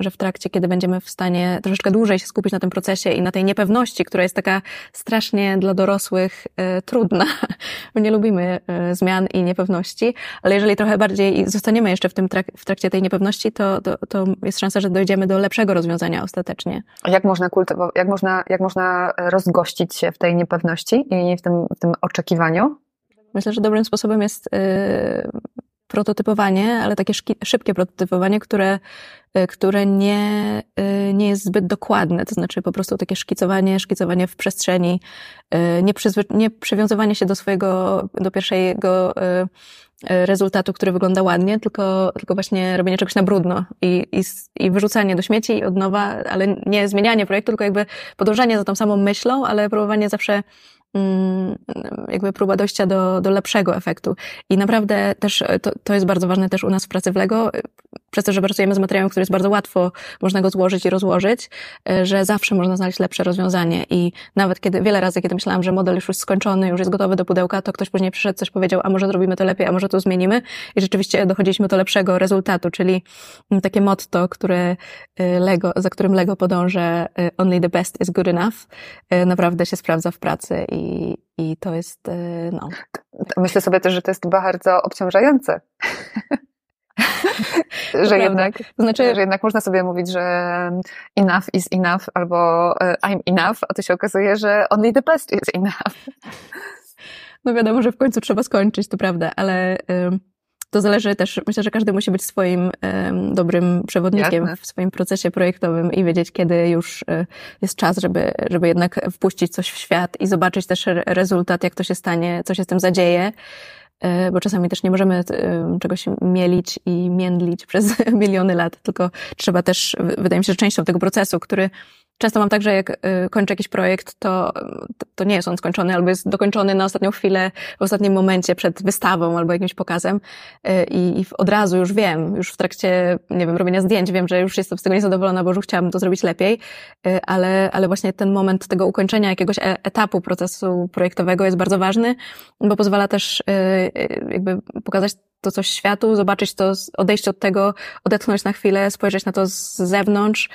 że w trakcie, kiedy będziemy w stanie troszeczkę dłużej się skupić na tym procesie i na tej niepewności, która jest taka strasznie dla dorosłych e, trudna, my nie lubimy e, zmian i niepewności, ale jeżeli trochę bardziej zostaniemy jeszcze w tym trak w trakcie tej niepewności, to, to, to jest szansa, że dojdziemy do lepszego rozwiązania ostatecznie. Jak można jak można, jak można rozgościć się w tej niepewności i w tym, w tym oczekiwaniu? Myślę, że dobrym sposobem jest y, prototypowanie, ale takie szybkie prototypowanie, które, y, które nie, y, nie jest zbyt dokładne, to znaczy po prostu takie szkicowanie, szkicowanie w przestrzeni, nie, nie przywiązywanie się do swojego, do pierwszego rezultatu, który wygląda ładnie, tylko, tylko właśnie robienie czegoś na brudno i, i, i wyrzucanie do śmieci od nowa, ale nie zmienianie projektu, tylko jakby podążanie za tą samą myślą, ale próbowanie zawsze jakby próba dojścia do, do lepszego efektu. I naprawdę też to, to jest bardzo ważne też u nas w pracy w Lego, przez to, że pracujemy z materiałem, który jest bardzo łatwo, można go złożyć i rozłożyć, e, że zawsze można znaleźć lepsze rozwiązanie. I nawet kiedy, wiele razy, kiedy myślałam, że model już jest skończony, już jest gotowy do pudełka, to ktoś później przyszedł, coś powiedział, a może zrobimy to lepiej, a może to zmienimy. I rzeczywiście dochodziliśmy do lepszego rezultatu, czyli takie motto, które e, Lego, za którym Lego podąża, e, only the best is good enough, naprawdę się sprawdza w pracy i, i to jest, no. Myślę sobie też, że to jest bardzo obciążające. że, jednak, to znaczy, że jednak można sobie mówić, że enough is enough albo e, I'm enough, a to się okazuje, że only the best is enough. No wiadomo, że w końcu trzeba skończyć, to prawda, ale to zależy też, myślę, że każdy musi być swoim dobrym przewodnikiem Jasne. w swoim procesie projektowym i wiedzieć, kiedy już e, jest czas, żeby, żeby jednak wpuścić coś w świat i zobaczyć też rezultat, jak to się stanie, co się z tym zadzieje. e, bo czasami też nie możemy e, czegoś mielić i międlić przez miliony lat, tylko trzeba też, wydaje mi się, że częścią tego procesu, który Często mam tak, że jak y, kończę jakiś projekt, to, to nie jest on skończony, albo jest dokończony na ostatnią chwilę, w ostatnim momencie przed wystawą albo jakimś pokazem y, i, i od razu już wiem, już w trakcie, nie wiem, robienia zdjęć wiem, że już jestem z tego niezadowolona, bo już chciałabym to zrobić lepiej, y, ale, ale właśnie ten moment tego ukończenia jakiegoś e, etapu procesu projektowego jest bardzo ważny, bo pozwala też jakby pokazać to coś światu, zobaczyć to, odejść od tego, odetchnąć na chwilę, spojrzeć na to z zewnątrz,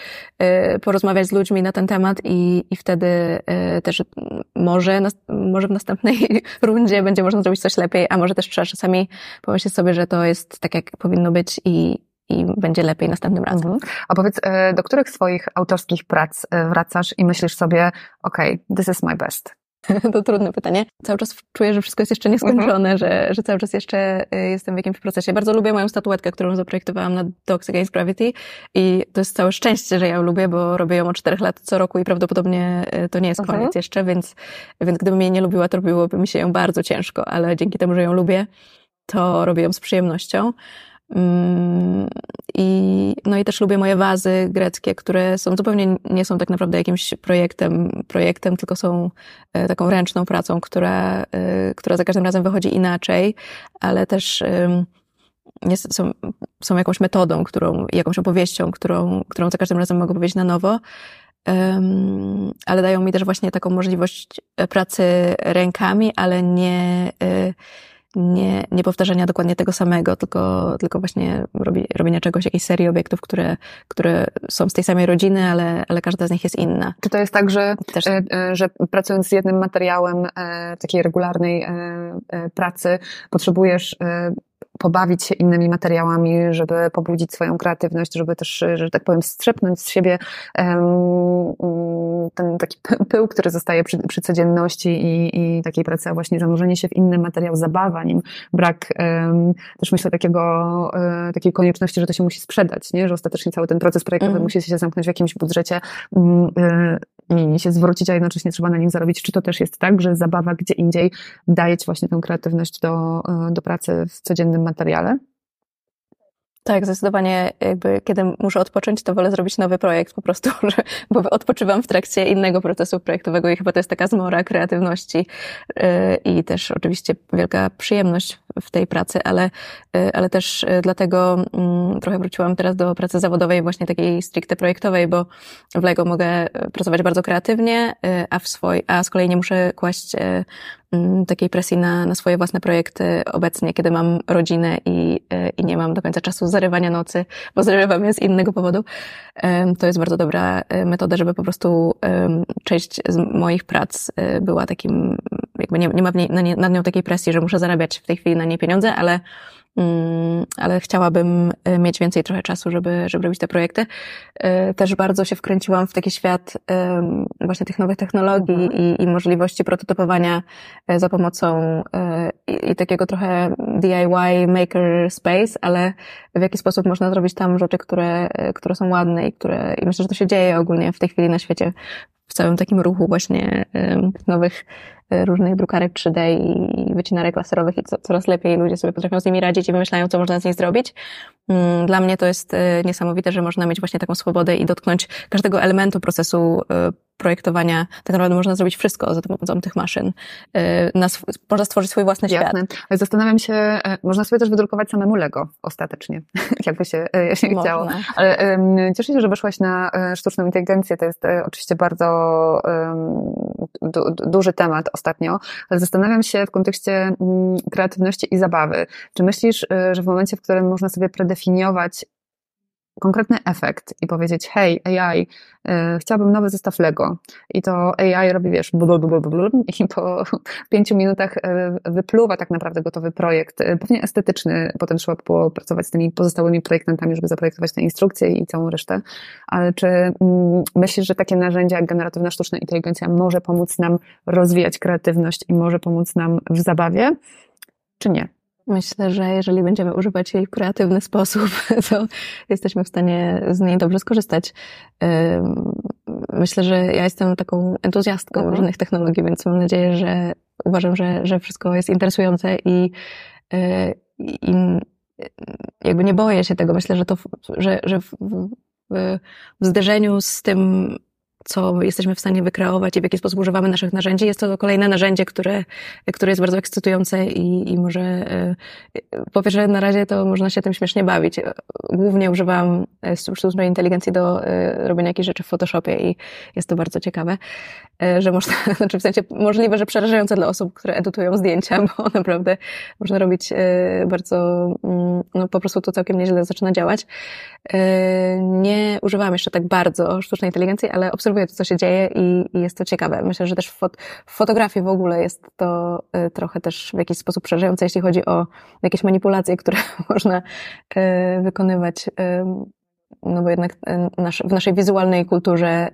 y, porozmawiać z ludźmi na ten temat i, i wtedy y, też może, może w następnej rundzie będzie można zrobić coś lepiej, a może też trzeba czasami pomyśleć sobie, że to jest tak, jak powinno być i, i będzie lepiej następnym razem. Mhm. A powiedz, y, do których swoich autorskich prac wracasz i myślisz sobie, ok, this is my best? To trudne pytanie. Cały czas czuję, że wszystko jest jeszcze nieskończone, mhm. że, że cały czas jeszcze y, jestem w jakimś procesie. Bardzo lubię moją statuetkę, którą zaprojektowałam na Dogs Against Gravity i to jest całe szczęście, że ja ją lubię, bo robię ją od czterech lat co roku i prawdopodobnie y, to nie jest mhm. koniec jeszcze, więc, więc gdybym jej nie lubiła, to robiłoby mi się ją bardzo ciężko, ale dzięki temu, że ją lubię, to robię ją z przyjemnością. Mm, I, no i też lubię moje wazy greckie, które są zupełnie nie są tak naprawdę jakimś projektem, projektem, tylko są e, taką ręczną pracą, która, e, która za każdym razem wychodzi inaczej, ale też są, są jakąś metodą, którą, jakąś opowieścią, którą, którą za każdym razem mogę powiedzieć na nowo. Um, ale dają mi też właśnie taką możliwość pracy rękami, ale nie, y, nie, nie powtarzania dokładnie tego samego, tylko, tylko właśnie robi, robienia czegoś, jakiejś serii obiektów, które, które są z tej samej rodziny, ale, ale każda z nich jest inna. Czy to jest tak, że, Też... E, e, że pracując z jednym materiałem e, takiej regularnej pracy, potrzebujesz pobawić się innymi materiałami, żeby pobudzić swoją kreatywność, żeby też, że tak powiem, strzepnąć z siebie ten taki pył, który zostaje przy, przy codzienności i, i takiej pracy, a właśnie zanurzenie się w inny materiał, zabawa nim, brak też myślę takiego, e, takiej konieczności, że to się musi sprzedać, nie? że ostatecznie cały ten proces projektowy mm. musi się zamknąć w jakimś budżecie e, się zwrócić, a jednocześnie trzeba na nim zarobić. Czy to też jest tak, że zabawa gdzie indziej daje ci właśnie tę kreatywność do, e, do pracy w codziennym materiale? Tak, zdecydowanie jakby kiedy muszę odpocząć, to wolę zrobić nowy projekt po prostu, bo odpoczywam w trakcie innego procesu projektowego i chyba to jest taka zmora kreatywności y, i też oczywiście wielka przyjemność w tej pracy, ale, y, ale też y, dlatego mm, trochę wróciłam teraz do pracy zawodowej, właśnie takiej stricte projektowej, bo w LEGO mogę pracować bardzo kreatywnie, a w swoj, a z kolei nie muszę kłaść Mm, takiej presji na, na swoje własne projekty obecnie, kiedy mam rodzinę i, i nie mam do końca czasu zarywania nocy, bo zarywam je z innego powodu. To jest bardzo dobra metoda, żeby po prostu część z moich prac była takim, jakby nie, nie ma nad nią takiej presji, że muszę zarabiać w tej chwili na nie pieniądze, ale Mm, ale chciałabym e, mieć więcej trochę czasu, żeby, żeby robić te projekty. E, też bardzo się wkręciłam w taki świat właśnie tych nowych technologii mhm. i, i możliwości prototypowania e, za pomocą i, i takiego trochę DIY maker space, ale w jaki sposób można zrobić tam rzeczy, które, które są ładne i które, i myślę, że to się dzieje ogólnie w tej chwili na świecie, w całym takim ruchu właśnie nowych różnych drukarek 3D i wycinarek laserowych i co, coraz lepiej ludzie sobie potrafią z nimi radzić i wymyślają, co można z nich zrobić. Mm, dla mnie to jest e, niesamowite, że można mieć właśnie taką swobodę i dotknąć każdego elementu procesu e, projektowania. Tak naprawdę można zrobić wszystko za pomocą tych maszyn. E, można stworzyć swój własny Jasne. świat. Zastanawiam się, można sobie też wydrukować samemu Lego ostatecznie, jakby się, się chciało. Ale cieszę się, że weszłaś na sztuczną inteligencję. To jest oczywiście bardzo du, duży temat ostatnio, ale zastanawiam się w kontekście mm, kreatywności i zabawy. Czy myślisz, że w momencie, w którym można sobie predefiniować konkretny efekt i powiedzieć, hej, AI, y, chciałabym nowy zestaw Lego. I to AI robi, wiesz, i po pięciu minutach y, wypluwa tak naprawdę gotowy projekt, y, pewnie estetyczny, potem trzeba popracować z tymi pozostałymi projektantami, żeby zaprojektować te instrukcje i całą resztę. Ale czy mm, myślisz, że takie narzędzia jak generatywna sztuczna inteligencja może pomóc nam rozwijać kreatywność i może pomóc nam w zabawie, czy nie? Myślę, że jeżeli będziemy używać jej w kreatywny sposób, to jesteśmy w stanie z niej dobrze skorzystać. Myślę, że ja jestem taką entuzjastką mhm. różnych technologii, więc mam nadzieję, że uważam, że, że wszystko jest interesujące i, i jakby nie boję się tego. Myślę, że to, że, że w, w, w zderzeniu z tym, co jesteśmy w stanie wykreować i w jaki sposób używamy naszych narzędzi. Jest to kolejne narzędzie, które, które jest bardzo ekscytujące i, i może, e, po pierwsze na razie to można się tym śmiesznie bawić. Głównie używam e, sztucznej inteligencji do e, robienia jakichś rzeczy w Photoshopie i jest to bardzo ciekawe, że można, znaczy w sensie możliwe, że przerażające dla osób, które edytują zdjęcia, bo naprawdę można robić bardzo, mm, no po prostu to całkiem nieźle zaczyna działać. Nie używam jeszcze tak bardzo sztucznej inteligencji, ale obserwuję obserwuję to, co się dzieje i, i jest to ciekawe. Myślę, że też w, fot w, fotografii w ogóle jest to y, trochę też w jakiś sposób przerażające, jeśli chodzi o jakieś manipulacje, które można y, wykonywać, y, no bo jednak nasz, w naszej wizualnej kulturze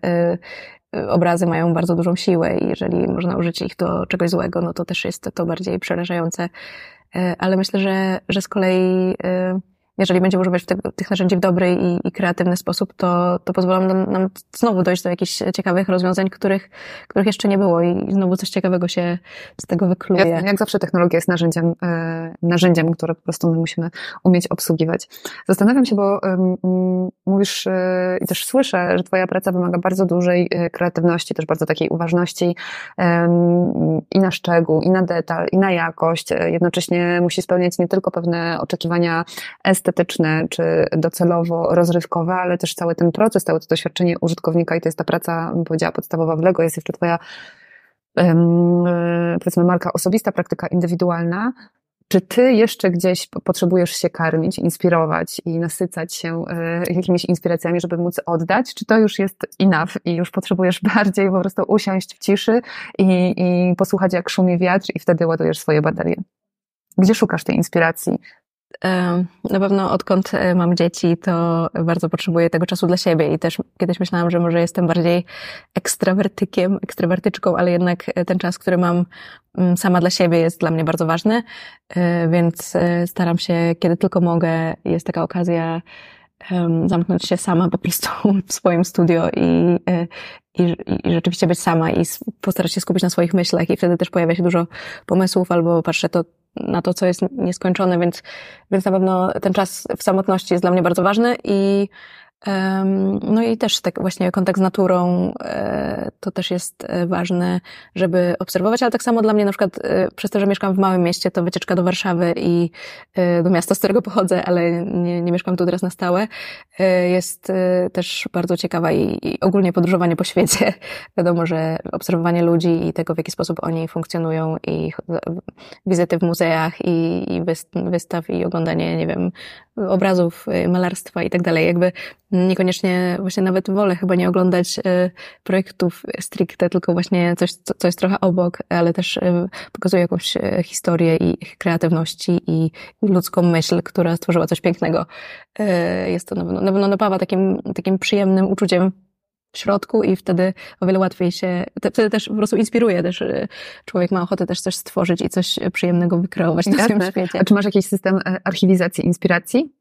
obrazy mają bardzo dużą siłę i jeżeli można użyć ich do czegoś złego, no to też jest to bardziej przerażające. Ale myślę, że, że z kolei jeżeli będziemy używać te, tych narzędzi w dobry i, i, kreatywny sposób, to, to pozwolą nam, nam, znowu dojść do jakichś ciekawych rozwiązań, których, których jeszcze nie było i znowu coś ciekawego się z tego wykluje. Jak, jak zawsze technologia jest narzędziem, e, narzędziem, które po prostu my musimy umieć obsługiwać. Zastanawiam się, bo mówisz e, i też słyszę, że twoja praca wymaga bardzo dużej e, kreatywności, też bardzo takiej uważności um, i na szczegół, i na detal, i na jakość. E, jednocześnie musi spełniać nie tylko pewne oczekiwania estetyczne, estetyczne czy docelowo rozrywkowe, ale też cały ten proces, całe to doświadczenie użytkownika i to jest ta praca, bym powiedziała, podstawowa w Lego, jest jeszcze twoja powiedzmy marka osobista, praktyka indywidualna, czy ty jeszcze gdzieś potrzebujesz się karmić, inspirować i nasycać się e, jakimiś inspiracjami, żeby móc oddać? Czy to już jest enough i już potrzebujesz bardziej po prostu usiąść w ciszy i, i posłuchać jak szumi wiatr i wtedy ładujesz swoje baterie? Gdzie szukasz tej inspiracji? Na pewno odkąd e, mam dzieci, to bardzo potrzebuję tego czasu dla siebie i też kiedyś myślałam, że może jestem bardziej ekstrawertykiem, ekstrawertyczką, ale jednak e, ten czas, który mam mm, sama dla siebie jest dla mnie bardzo ważny, e, więc staram się, kiedy tylko mogę, jest taka okazja, zamknąć się sama po prostu w swoim studio i, i, i rzeczywiście być sama i postarać się skupić na swoich myślach i wtedy też pojawia się dużo pomysłów albo patrzę to na to, co jest nieskończone, więc, więc na pewno ten czas w samotności jest dla mnie bardzo ważny i no i też tak właśnie kontakt z naturą e, to też jest e, ważne, żeby obserwować, ale tak samo dla mnie na przykład e, przez to, że mieszkam w małym mieście, to wycieczka do Warszawy i do miasta, z którego pochodzę, ale nie, nie mieszkam tu teraz na stałe, jest też bardzo ciekawa i, i ogólnie podróżowanie po świecie. Wiadomo, że obserwowanie ludzi i tego, w jaki sposób oni funkcjonują i wizyty w muzeach i, i wystaw i oglądanie, nie wiem, obrazów, malarstwa i tak dalej. Jakby niekoniecznie właśnie nawet wolę chyba nie oglądać e, projektów stricte, tylko właśnie coś, co jest trochę obok, ale też e, pokazuje jakąś e, historię i kreatywności i ludzką myśl, która stworzyła coś pięknego. Jest to na pewno, na pewno napawa takim, takim przyjemnym uczuciem w środku i wtedy o wiele łatwiej się, wtedy też po prostu inspiruje też, człowiek ma ochotę też coś stworzyć i coś przyjemnego wykreować na swoim świecie. A czy masz jakiś system archiwizacji inspiracji?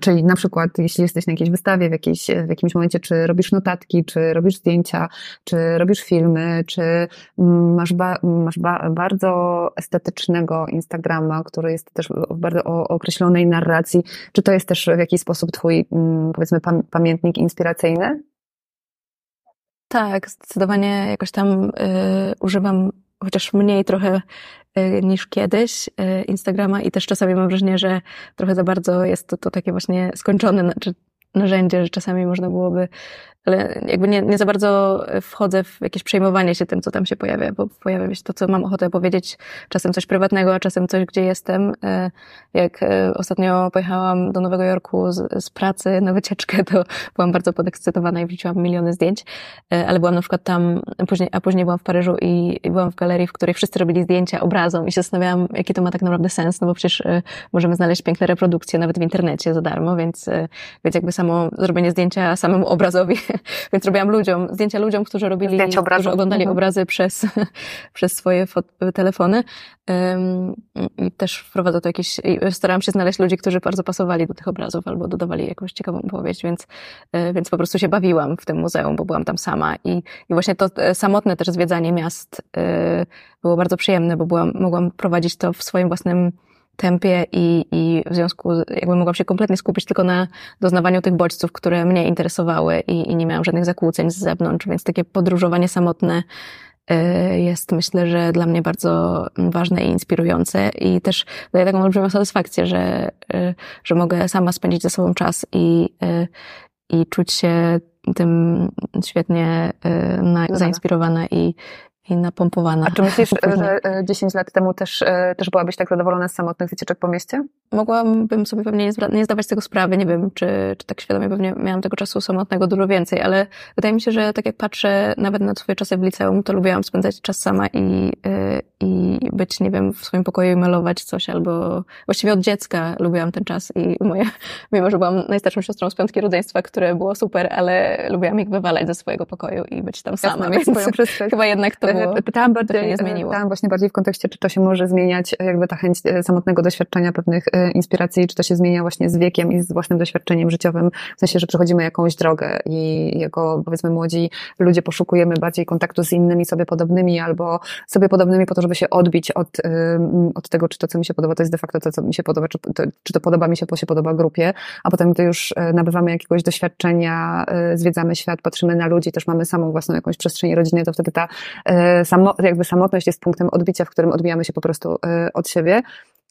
Czyli na przykład, jeśli jesteś na jakiejś wystawie, w, jakiejś, w jakimś momencie, czy robisz notatki, czy robisz zdjęcia, czy robisz filmy, czy masz, ba, masz ba, bardzo estetycznego Instagrama, który jest też w bardzo określonej narracji, czy to jest też w jakiś sposób twój, mm, powiedzmy, pamiętnik inspiracyjny? Tak, zdecydowanie jakoś tam y, używam chociaż mniej trochę y, niż kiedyś y, Instagrama i też czasami mam wrażenie, że trochę za bardzo jest to, to takie właśnie skończone, narzędzie, że czasami można byłoby ale jakby nie, nie za bardzo wchodzę w jakieś przejmowanie się tym, co tam się pojawia, bo pojawia się to, co mam ochotę powiedzieć, czasem coś prywatnego, a czasem coś, gdzie jestem. E, jak e, ostatnio pojechałam do Nowego Jorku z, z pracy na wycieczkę, to byłam bardzo podekscytowana i wrzuciłam miliony zdjęć, e, ale byłam na przykład tam, później, a później byłam w Paryżu i, i byłam w galerii, w której wszyscy robili zdjęcia obrazom i się zastanawiałam, jaki to ma tak naprawdę sens, no bo przecież możemy znaleźć piękne reprodukcje nawet w internecie za darmo, więc, więc jakby samo zrobienie zdjęcia samemu obrazowi więc robiłam ludziom, zdjęcia ludziom, którzy robili, którzy oglądali mhm. obrazy przez, przez swoje telefony. I też wprowadzał to jakieś, starałam się znaleźć ludzi, którzy bardzo pasowali do tych obrazów albo dodawali jakąś ciekawą opowieść, więc, e, więc po prostu się bawiłam w tym muzeum, bo byłam tam sama i, i właśnie to e, samotne też zwiedzanie miast e, było bardzo przyjemne, bo byłam, mogłam prowadzić to w swoim własnym tempie i, i w związku, jakby mogłam się kompletnie skupić tylko na doznawaniu tych bodźców, które mnie interesowały i, i nie miałam żadnych zakłóceń z zewnątrz, więc takie podróżowanie samotne y, jest myślę, że dla mnie bardzo ważne i inspirujące. I też daje taką olbrzymią satysfakcję, że, y, że mogę sama spędzić ze sobą czas i, y, i czuć się tym świetnie zainspirowana i, i napompowana. A czy myślisz, że 10 lat temu też, e, też byłabyś tak zadowolona z samotnych wycieczek po mieście? Mogłabym sobie pewnie nie, nie zdawać tego sprawy, nie wiem, czy, czy tak świadomie pewnie miałam tego czasu samotnego dużo więcej, ale wydaje mi się, że tak jak patrzę nawet na swoje czasy w liceum, to lubiłam spędzać czas sama i, e, i być, nie wiem, w swoim pokoju i malować coś, albo właściwie od dziecka lubiłam ten czas i moje, mimo że byłam najstarszą siostrą z piątki rodzeństwa, które było super, ale lubiłam ich wywalać ze swojego pokoju i być tam sama, Jasne, więc chyba jednak to było, pytałam bardziej, nie zmieniło. Pytałam właśnie bardziej w kontekście, czy to się może zmieniać, jakby ta chęć e, samotnego doświadczenia pewnych e, inspiracji, czy to się zmienia właśnie z wiekiem i z własnym doświadczeniem życiowym, w sensie, że przechodzimy jakąś drogę i jako, powiedzmy, młodzi ludzie poszukujemy bardziej kontaktu z innymi sobie podobnymi albo sobie podobnymi po to, żeby się odbić od, od tego, czy to, co mi się podoba, to jest de facto to, co mi się podoba, czy to, czy to podoba mi się, bo się podoba grupie, a potem, gdy już e, nabywamy jakiegoś doświadczenia, zwiedzamy świat, patrzymy na ludzi, też mamy samą własną jakąś przestrzeń rodzinną, to wtedy ta samo, jakby samotność jest punktem odbicia, w którym odbijamy się po prostu y, od siebie.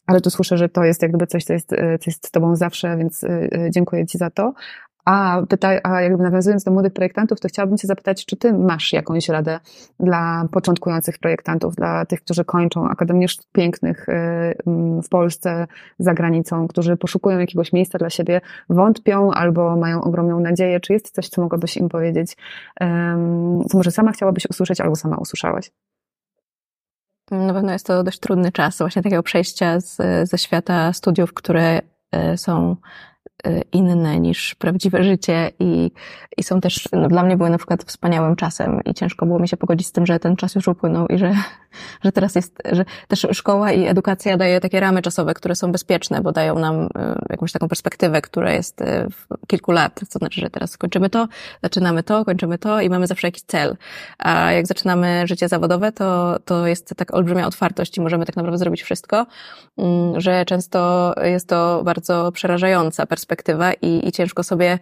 Ale tu słyszę, że to jest jakby coś, co jest, y, co jest z Tobą zawsze, więc y, dziękuję Ci za to. A, pytaj, a jakby nawiązując do młodych projektantów, to chciałabym Cię zapytać, czy Ty masz jakąś radę dla początkujących projektantów, dla tych, którzy kończą Akademię Sztuk Pięknych mm, w Polsce, za granicą, którzy poszukują jakiegoś miejsca dla siebie, wątpią albo mają ogromną nadzieję. Czy jest coś, co mogłabyś im powiedzieć, co może sama chciałabyś usłyszeć albo sama usłyszałaś? Na pewno jest to dość trudny czas, właśnie takiego przejścia z, ze świata studiów, które e, są Y, inne niż prawdziwe życie i, i są też, no dla mnie były na przykład wspaniałym czasem i ciężko było mi się pogodzić z tym, że ten czas już upłynął i że, że teraz jest, że też szkoła i edukacja daje takie ramy czasowe, które są bezpieczne, bo dają nam y, jakąś taką perspektywę, która jest y, w kilku lat, to znaczy, że teraz kończymy to, zaczynamy to, kończymy to i mamy zawsze jakiś cel. A jak zaczynamy życie zawodowe, to, to jest tak olbrzymia otwartość i możemy tak naprawdę zrobić wszystko, mm, że często jest to bardzo przerażająca perspektywa i, i ciężko sobie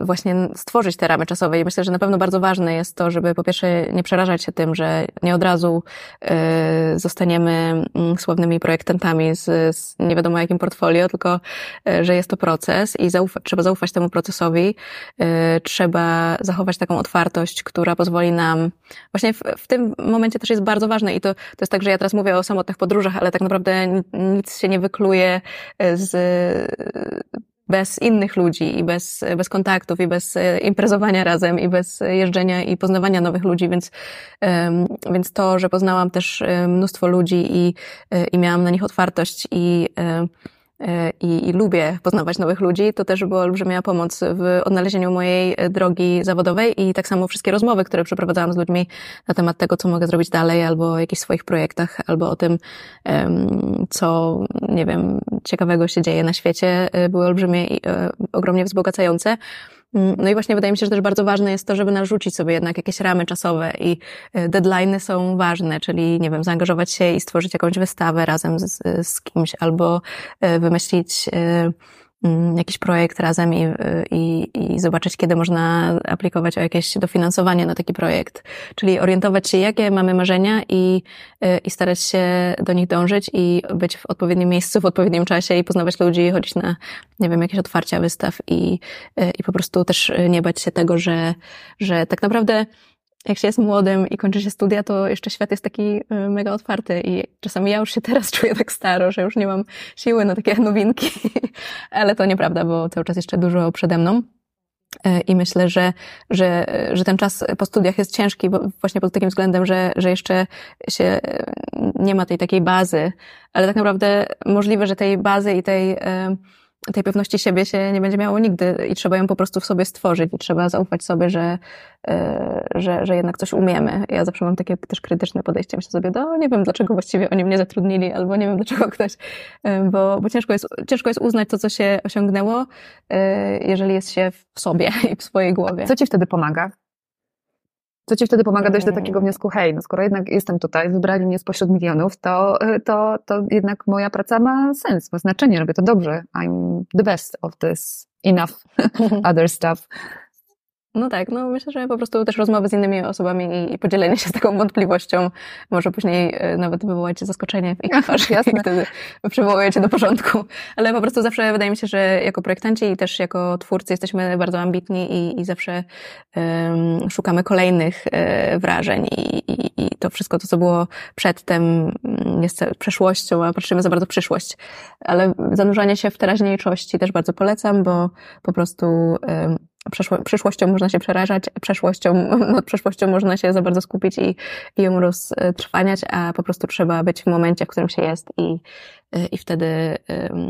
właśnie stworzyć te ramy czasowe. I myślę, że na pewno bardzo ważne jest to, żeby po pierwsze nie przerażać się tym, że nie od razu e, zostaniemy mm, sławnymi projektantami z, z nie wiadomo jakim portfolio, tylko e, że jest to proces i zaufa, trzeba zaufać temu procesowi. Trzeba zachować taką otwartość, która pozwoli nam, właśnie w, w tym momencie też jest bardzo ważne i to, to jest tak, że ja teraz mówię o samotnych podróżach, ale tak naprawdę nic się nie wykluje z bez innych ludzi i bez, bez kontaktów i bez e, imprezowania razem i bez jeżdżenia i poznawania nowych ludzi, więc, więc to, że poznałam też e, mnóstwo ludzi i, e, i miałam na nich otwartość i i, i, lubię poznawać nowych ludzi, to też była olbrzymia pomoc w odnalezieniu mojej e, drogi zawodowej i tak samo wszystkie rozmowy, które przeprowadzałam z ludźmi na temat tego, co mogę zrobić dalej, albo o jakichś swoich projektach, albo o tym, co, nie wiem, ciekawego się dzieje na świecie, e, były olbrzymie i ogromnie wzbogacające. Mm, no i właśnie wydaje mi się, że też bardzo ważne jest to, żeby narzucić sobie jednak jakieś ramy czasowe i e, deadlines są ważne, czyli nie wiem, zaangażować się i stworzyć jakąś wystawę razem z, z kimś albo e, wymyślić e, jakiś projekt razem i, i, i zobaczyć, kiedy można aplikować o jakieś dofinansowanie na taki projekt. Czyli orientować się, jakie mamy marzenia i, y, i starać się do nich dążyć i być w odpowiednim miejscu, w odpowiednim czasie i poznawać ludzi, chodzić na, nie wiem, jakieś otwarcia wystaw i, y, i po prostu też nie bać się tego, że, że tak naprawdę jak się jest młodym i kończy się studia, to jeszcze świat jest taki y, mega otwarty i czasami ja już się teraz czuję tak staro, że już nie mam siły na takie nowinki, ale to nieprawda, bo cały czas jeszcze dużo przede mną. Y, I myślę, że, że, że ten czas po studiach jest ciężki, bo właśnie pod takim względem, że, że jeszcze się y, nie ma tej takiej bazy, ale tak naprawdę możliwe, że tej bazy i tej tej pewności siebie się nie będzie miało nigdy i trzeba ją po prostu w sobie stworzyć i trzeba zaufać sobie, że, e, że, że jednak coś umiemy. Ja zawsze mam takie też krytyczne podejście, myślę sobie, no nie wiem dlaczego właściwie oni mnie zatrudnili, albo nie wiem dlaczego ktoś, e, bo, bo ciężko, jest, ciężko jest uznać to, co się osiągnęło, e, jeżeli jest się w sobie i w swojej głowie. Co ci wtedy pomaga? Co ci wtedy pomaga dojść do takiego wniosku, hej, no skoro jednak jestem tutaj, wybrali mnie spośród milionów, to, to, to jednak moja praca ma sens, ma znaczenie, robię to dobrze. I'm the best of this, enough other stuff. No tak, no myślę, że po prostu też rozmowy z innymi osobami i, podzielenie się z taką wątpliwością może później e, nawet wywołać zaskoczenie w ich twarzy, jasne. i wtedy przywołujecie do porządku. Ale po prostu zawsze wydaje mi się, że jako projektanci i też jako twórcy jesteśmy bardzo ambitni i, i zawsze um, szukamy kolejnych um, wrażeń i, i, i, to wszystko to, co było przedtem mm, jest przeszłością, a patrzymy za bardzo w przyszłość. Ale zanurzanie się w teraźniejszości też bardzo polecam, bo po prostu um, przyszłością można się przerażać, przeszłością, nad przeszłością można się za bardzo skupić i, i ją roztrwaniać, a po prostu trzeba być w momencie, w którym się jest i, i wtedy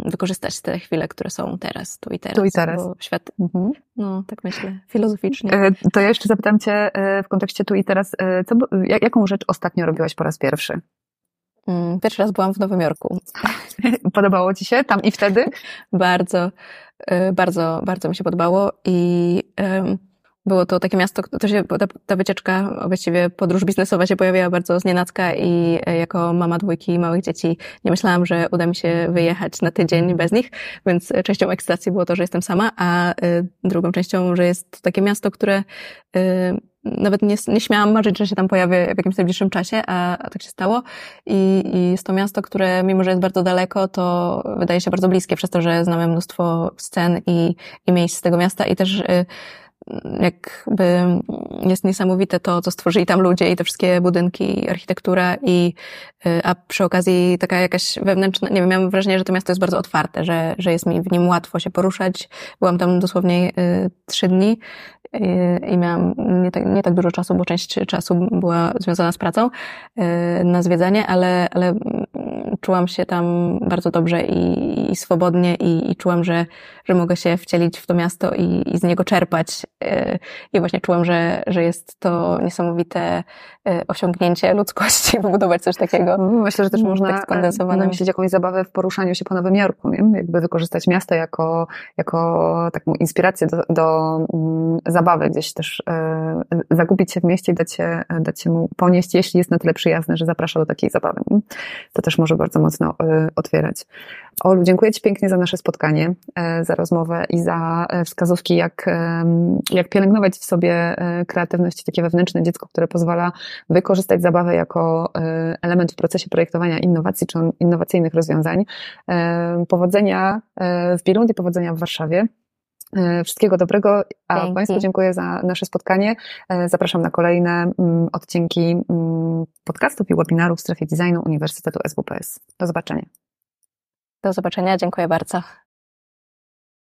wykorzystać te chwile, które są teraz, tu i teraz. Tu i teraz. świat, mhm. no tak myślę, filozoficznie. E, to ja jeszcze zapytam Cię e, w kontekście tu i teraz, e, co, jaką rzecz ostatnio robiłaś po raz pierwszy? Mm, pierwszy raz byłam w Nowym Jorku. Podobało Ci się tam i wtedy? bardzo, bardzo, bardzo mi się podobało i było to takie miasto, to się, ta, ta wycieczka, właściwie podróż biznesowa się pojawiła bardzo znienacka i e, jako mama dwójki małych dzieci nie myślałam, że uda mi się wyjechać na tydzień bez nich, więc częścią ekscytacji było to, że jestem sama, a y, drugą częścią, że jest to takie miasto, które nawet nie, nie śmiałam marzyć, że się tam pojawię w jakimś najbliższym czasie, a, a tak się stało. I, I jest to miasto, które mimo, że jest bardzo daleko, to wydaje się bardzo bliskie przez to, że znamy mnóstwo scen i, i miejsc z tego miasta i też y, jakby jest niesamowite to, co stworzyli tam ludzie i te wszystkie budynki, architektura i, y, a przy okazji taka jakaś wewnętrzna, nie wiem, miałam wrażenie, że to miasto jest bardzo otwarte, że, że jest mi w nim łatwo się poruszać. Byłam tam dosłownie y, trzy dni i miałam nie tak, nie tak dużo czasu, bo część czasu była związana z pracą na zwiedzanie, ale, ale czułam się tam bardzo dobrze i, i swobodnie i, i, czułam, że, że mogę się wcielić w to miasto i, i z niego czerpać. Y, I właśnie czułam, że, że jest to niesamowite y, osiągnięcie ludzkości, wybudować coś takiego. No, myślę, że też mm, można tak namyślić jakąś zabawę w poruszaniu się po Nowym Jorku, nie? jakby wykorzystać miasto jako, jako taką inspirację do, do mm, zabawy, gdzieś też e, zagubić się w mieście i dać się, dać się mu ponieść, jeśli jest na tyle przyjazny, że zaprasza do takiej zabawy. To też może bardzo mocno e, otwierać. Olu, dziękuję Ci pięknie za nasze spotkanie, e, za rozmowę i za e, wskazówki, jak, jak pielęgnować w sobie kreatywność, takie wewnętrzne dziecko, które pozwala wykorzystać zabawę jako element w procesie projektowania innowacji czy innowacyjnych rozwiązań. Powodzenia w Bierundi, powodzenia w Warszawie. Wszystkiego dobrego, a Dzięki. Państwu dziękuję za nasze spotkanie. Zapraszam na kolejne mm, odcinki mm, podcastów i webinarów w strefie designu Uniwersytetu SWPS. Do zobaczenia. Do zobaczenia, dziękuję bardzo.